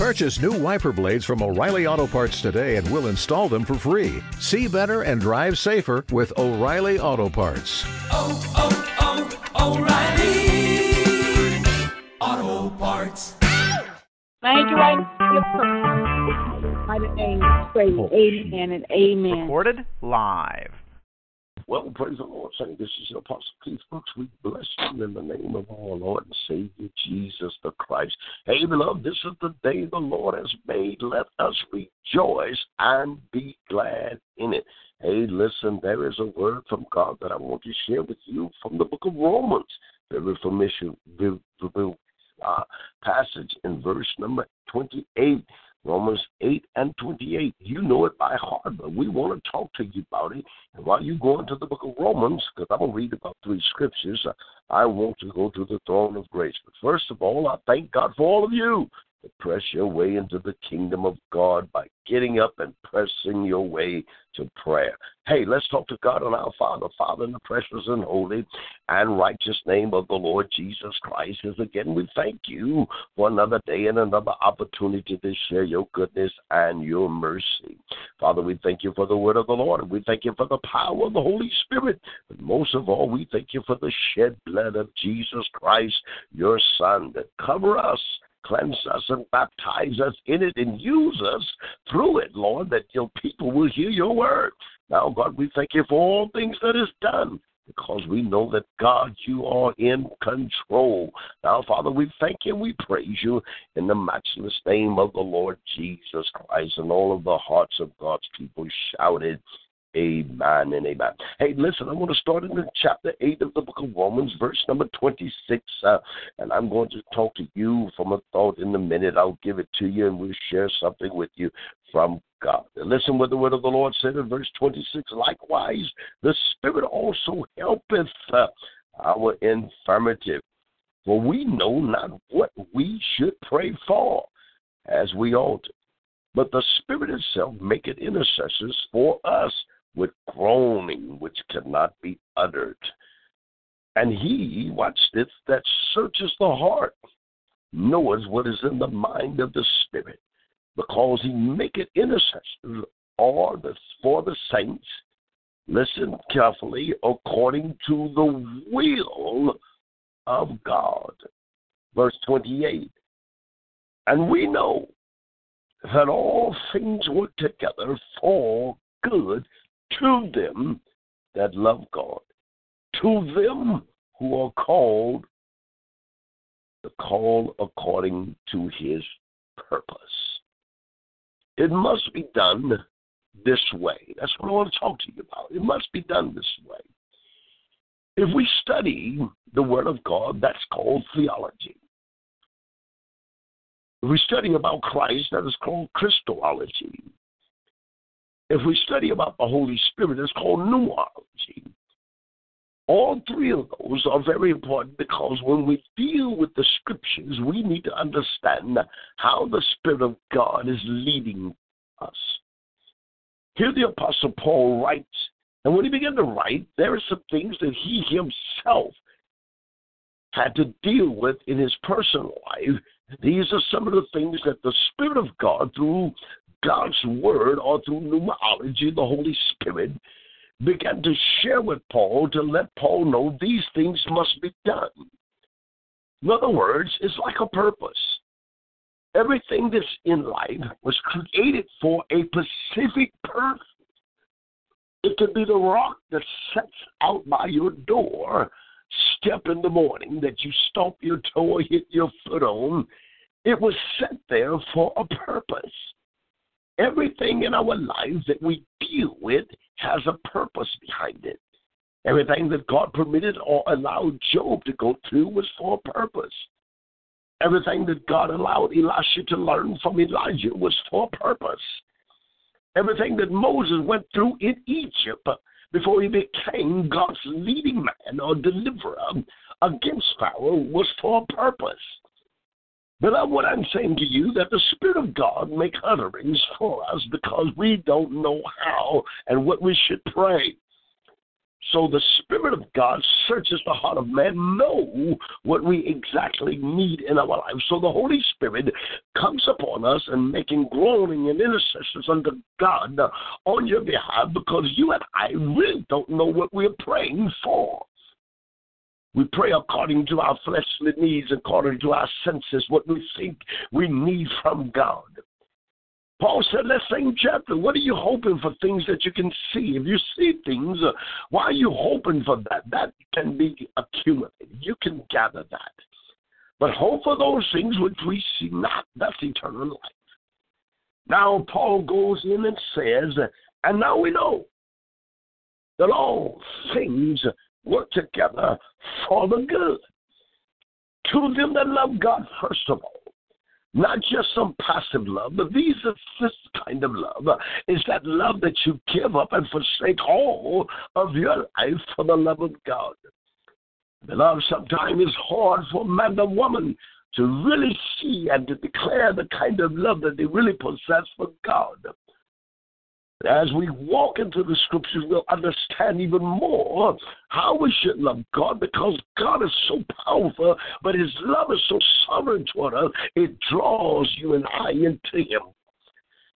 Purchase new wiper blades from O'Reilly Auto Parts today and we'll install them for free. See better and drive safer with O'Reilly Auto Parts. Oh, oh, oh, O'Reilly Auto Parts. Thank you, right? By the name, praise, amen and amen. Recorded live. Well, praise the Lord. Saying this is your Apostle Keith Brooks. We bless you in the name of our Lord and Savior Jesus the Christ. Hey, beloved, this is the day the Lord has made. Let us rejoice and be glad in it. Hey, listen, there is a word from God that I want to share with you from the book of Romans. the familiar uh, passage in verse number 28. Romans 8 and 28. You know it by heart, but we want to talk to you about it. And while you go into the book of Romans, because I'm going to read about three scriptures, I want to go to the throne of grace. But first of all, I thank God for all of you to press your way into the kingdom of God by getting up and pressing your way to prayer. Hey, let's talk to God on our Father. Father, in the precious and holy and righteous name of the Lord Jesus Christ, as again we thank you for another day and another opportunity to share your goodness and your mercy. Father, we thank you for the word of the Lord, we thank you for the power of the Holy Spirit. But most of all, we thank you for the shed blood of Jesus Christ, your Son, that cover us cleanse us and baptize us in it and use us through it, Lord, that your people will hear your word. Now, God, we thank you for all things that is done because we know that, God, you are in control. Now, Father, we thank you we praise you in the matchless name of the Lord Jesus Christ. And all of the hearts of God's people shouted, Amen and amen. Hey, listen, I'm going to start in the chapter 8 of the book of Romans, verse number 26. Uh, and I'm going to talk to you from a thought in a minute. I'll give it to you and we'll share something with you from God. listen what the word of the Lord said in verse 26. Likewise, the Spirit also helpeth uh, our infirmity. For we know not what we should pray for as we ought. But the Spirit itself maketh intercessors for us with groaning which cannot be uttered. And he, watch this, that searches the heart, knows what is in the mind of the Spirit, because he maketh intercession or the, for the saints, listen carefully, according to the will of God. Verse 28. And we know that all things work together for good to them that love God, to them who are called the call according to his purpose. It must be done this way. That's what I want to talk to you about. It must be done this way. If we study the Word of God, that's called theology. If we study about Christ, that is called Christology. If we study about the Holy Spirit, it's called pneumatology. All three of those are very important because when we deal with the scriptures, we need to understand how the Spirit of God is leading us. Here the Apostle Paul writes, and when he began to write, there are some things that he himself had to deal with in his personal life. These are some of the things that the Spirit of God, through God's word or through pneumatology, the Holy Spirit, began to share with Paul to let Paul know these things must be done. In other words, it's like a purpose. Everything that's in life was created for a specific purpose. It could be the rock that sets out by your door, step in the morning that you stomp your toe or hit your foot on. It was set there for a purpose. Everything in our lives that we deal with has a purpose behind it. Everything that God permitted or allowed Job to go through was for a purpose. Everything that God allowed Elisha to learn from Elijah was for a purpose. Everything that Moses went through in Egypt before he became God's leading man or deliverer against Pharaoh was for a purpose. Beloved, what I'm saying to you, that the Spirit of God make utterings for us because we don't know how and what we should pray. So the Spirit of God searches the heart of man, know what we exactly need in our lives. So the Holy Spirit comes upon upon us and making groaning and intercessions unto God on your behalf because you and I really don't know what we're praying for. We pray according to our fleshly needs, according to our senses, what we think we need from God. Paul said that same chapter, what are you hoping for things that you can see? If you see things, uh, why are you hoping for that? That can be accumulated. You can gather that. But hope for those things which we see not. That's eternal life. Now, Paul goes in and says, and now we know that all things work together for the good. To them that love God, first of all. Not just some passive love, but these are this kind of love. Is that love that you give up and forsake all of your life for the love of God. Beloved, sometimes it's hard for man and woman to really see and to declare the kind of love that they really possess for God. As we walk into the scriptures, we'll understand even more how we should love God because God is so powerful, but His love is so sovereign toward us, it draws you and I into Him.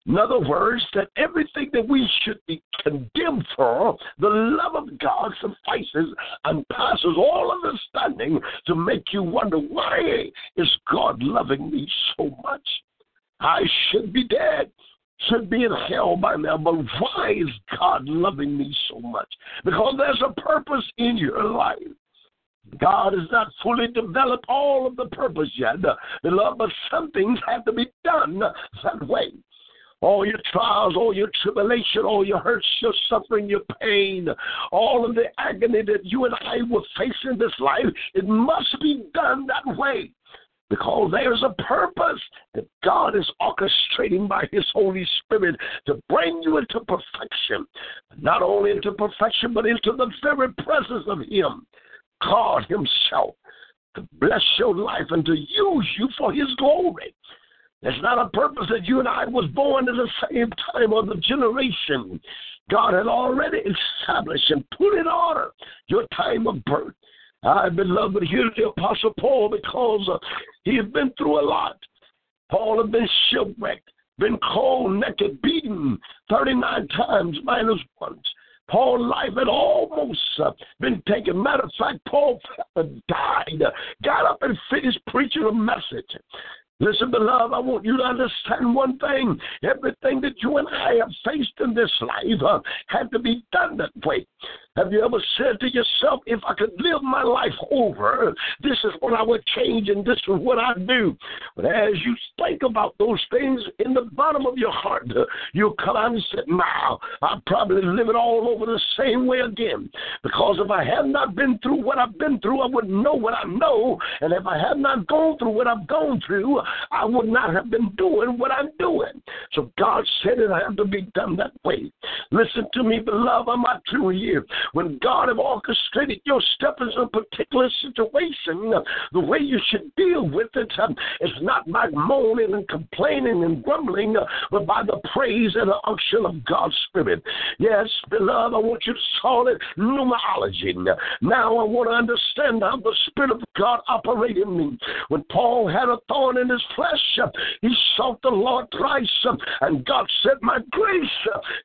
In other words, that everything that we should be condemned for, the love of God suffices and passes all understanding to make you wonder why is God loving me so much? I should be dead should be in hell by now, but why is God loving me so much? Because there's a purpose in your life. God has not fully developed all of the purpose yet, beloved, but some things have to be done that way. All your trials, all your tribulation, all your hurts, your suffering, your pain, all of the agony that you and I will face in this life, it must be done that way because there's a purpose that God is orchestrating by His Holy Spirit to bring you into perfection. Not only into perfection, but into the very presence of Him, God Himself, to bless your life and to use you for His glory. It's not a purpose that you and I was born at the same time or the generation. God had already established and put in order your time of birth. I, beloved, here's the Apostle Paul because uh, he had been through a lot. Paul had been shipwrecked, been cold, naked, beaten 39 times minus once. Paul's life had almost uh, been taken. Matter of fact, Paul died, got up and finished preaching a message. Listen, beloved, I want you to understand one thing. Everything that you and I have faced in this life uh, had to be done that way. Have you ever said to yourself, if I could live my life over, this is what I would change and this is what I'd do? But as you think about those things in the bottom of your heart, you'll come out and say, now, I'll probably live it all over the same way again. Because if I had not been through what I've been through, I wouldn't know what I know. And if I had not gone through what I've gone through, I would not have been doing what I'm doing. So God said it had to be done that way. Listen to me, beloved, I'm not through here. When God have orchestrated your step in a particular situation, the way you should deal with it um, not by moaning and complaining and grumbling, uh, but by the praise and the unction of God's Spirit. Yes, beloved, I want you to call it pneumatology. Now I want to understand how the Spirit of God operated in me. When Paul had a thorn in his flesh. He sought the Lord thrice, and God said, My grace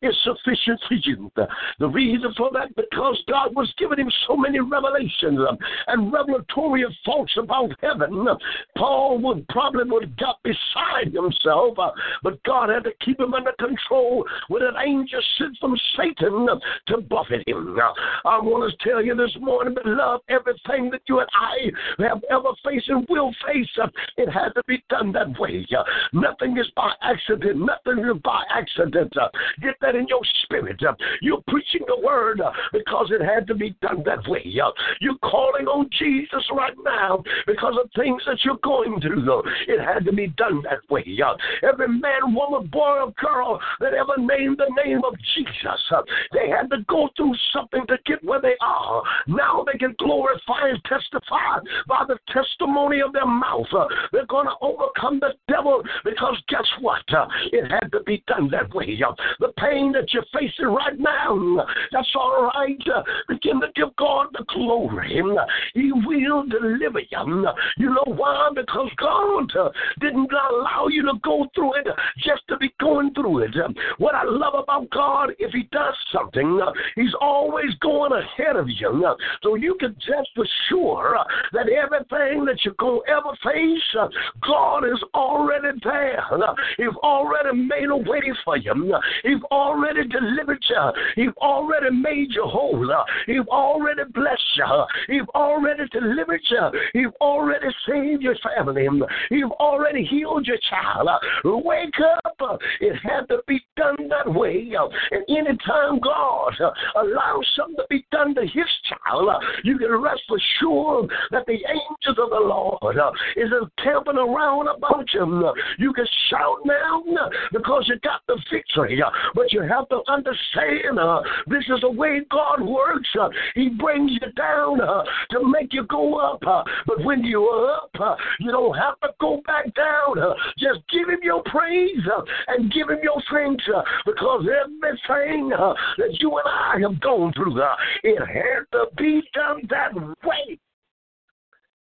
is sufficient for you. The reason for that, because God was giving him so many revelations and revelatory thoughts about heaven. Paul would probably would have got beside himself, but God had to keep him under control with an angel sent from Satan to buffet him. I want to tell you this morning, beloved, everything that you and I have ever faced and will face, it had to be done that way. Uh, nothing is by accident. Nothing is by accident. Uh, get that in your spirit. Uh, you're preaching the word because it had to be done that way. You're calling on Jesus right now because of things that you're going through. Though it had to be done that way. Every man, woman, boy, or girl that ever named the name of Jesus, they had to go through something to get where they are. Now they can glorify and testify by the testimony of their mouth. They're going to overcome the devil because guess what? Uh, it had to be done that way. Uh, the pain that you're facing right now, that's all right. Right. Begin to give God the glory. He will deliver you. You know why? Because God uh, didn't allow you to go through it just to be going through it. What I love about God, if He does something, uh, He's always going ahead of you. So you can just be sure that everything that you're going to ever face, uh, God is already there. He's already made a way for you. He's already delivered you. He's already made you whole. He's already blessed you. He's already delivered you. He's already saved your family. He's already healed your child. Wake up. It had to be done that way. And anytime God allows something to be done to his child, you can rest assured that the angels of the Lord is encamping around about you. You can shout now because you got the victory. But you have to understand uh, this is the way God works. Uh, he brings you down uh, to make you go up. Uh, but when you're up, uh, you don't have to go back down. Just give Him your praise and give Him your thanks because everything that you and I have gone through, it had to be done that way.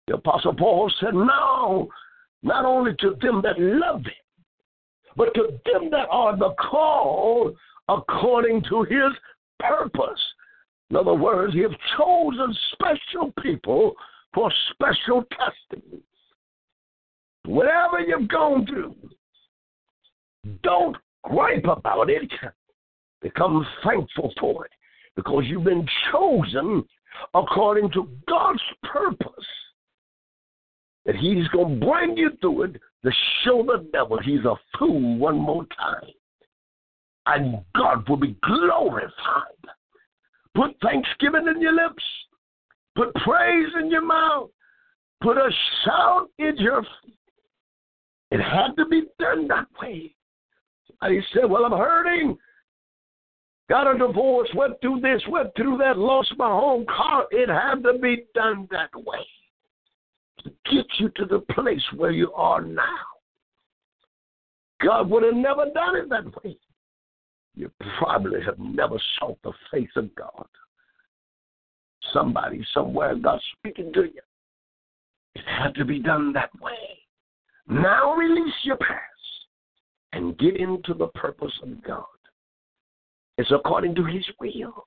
The Apostle Paul said, No, not only to them that love Him, but to them that are the called according to his purpose. In other words, he has chosen special people for special testing. Whatever you've gone through, don't gripe about it. Become thankful for it because you've been chosen according to God's purpose. That He's going to bring you through it to show the devil he's a fool one more time. And God will be glorified. Put thanksgiving in your lips. Put praise in your mouth. Put a shout in your. It had to be done that way. And he said, Well, I'm hurting. Got a divorce, went through this, went through that, lost my home car. It had to be done that way to get you to the place where you are now. God would have never done it that way. You probably have never sought the face of God. Somebody somewhere, God speaking to you. It had to be done that way. Now release your past and get into the purpose of God. It's according to His will.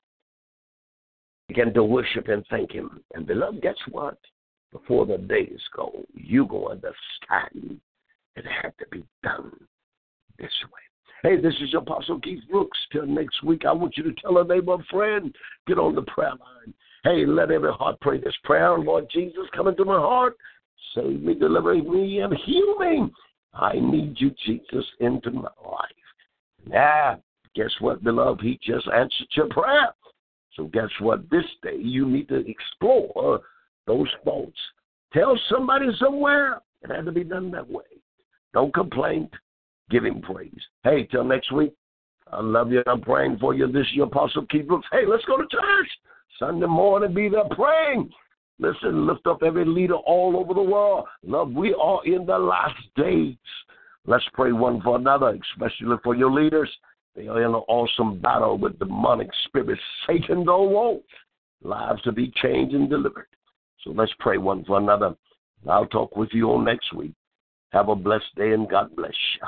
Begin to worship and thank Him. And beloved, guess what? before the days go, you go understand it had to be done this way. Hey, this is your Apostle Keith Brooks. Till next week, I want you to tell a neighbor, friend, get on the prayer line. Hey, let every heart pray this prayer. Lord Jesus, come into my heart. Save me, deliver me, and heal me. I need you, Jesus, into my life. Now, guess what, beloved? He just answered your prayer. So guess what? This day you need to explore those thoughts. Tell somebody somewhere. It had to be done that way. Don't complain. Give him praise. Hey, till next week. I love you. I'm praying for you. This is your Apostle Keith Brooks. Hey, let's go to church. Sunday morning, be there praying. Listen, lift up every leader all over the world. Love, we are in the last days. Let's pray one for another, especially for your leaders. They are in an awesome battle with demonic spirits. Satan don't want lives to be changed and delivered. So let's pray one for another. I'll talk with you all next week. Have a blessed day and God bless you.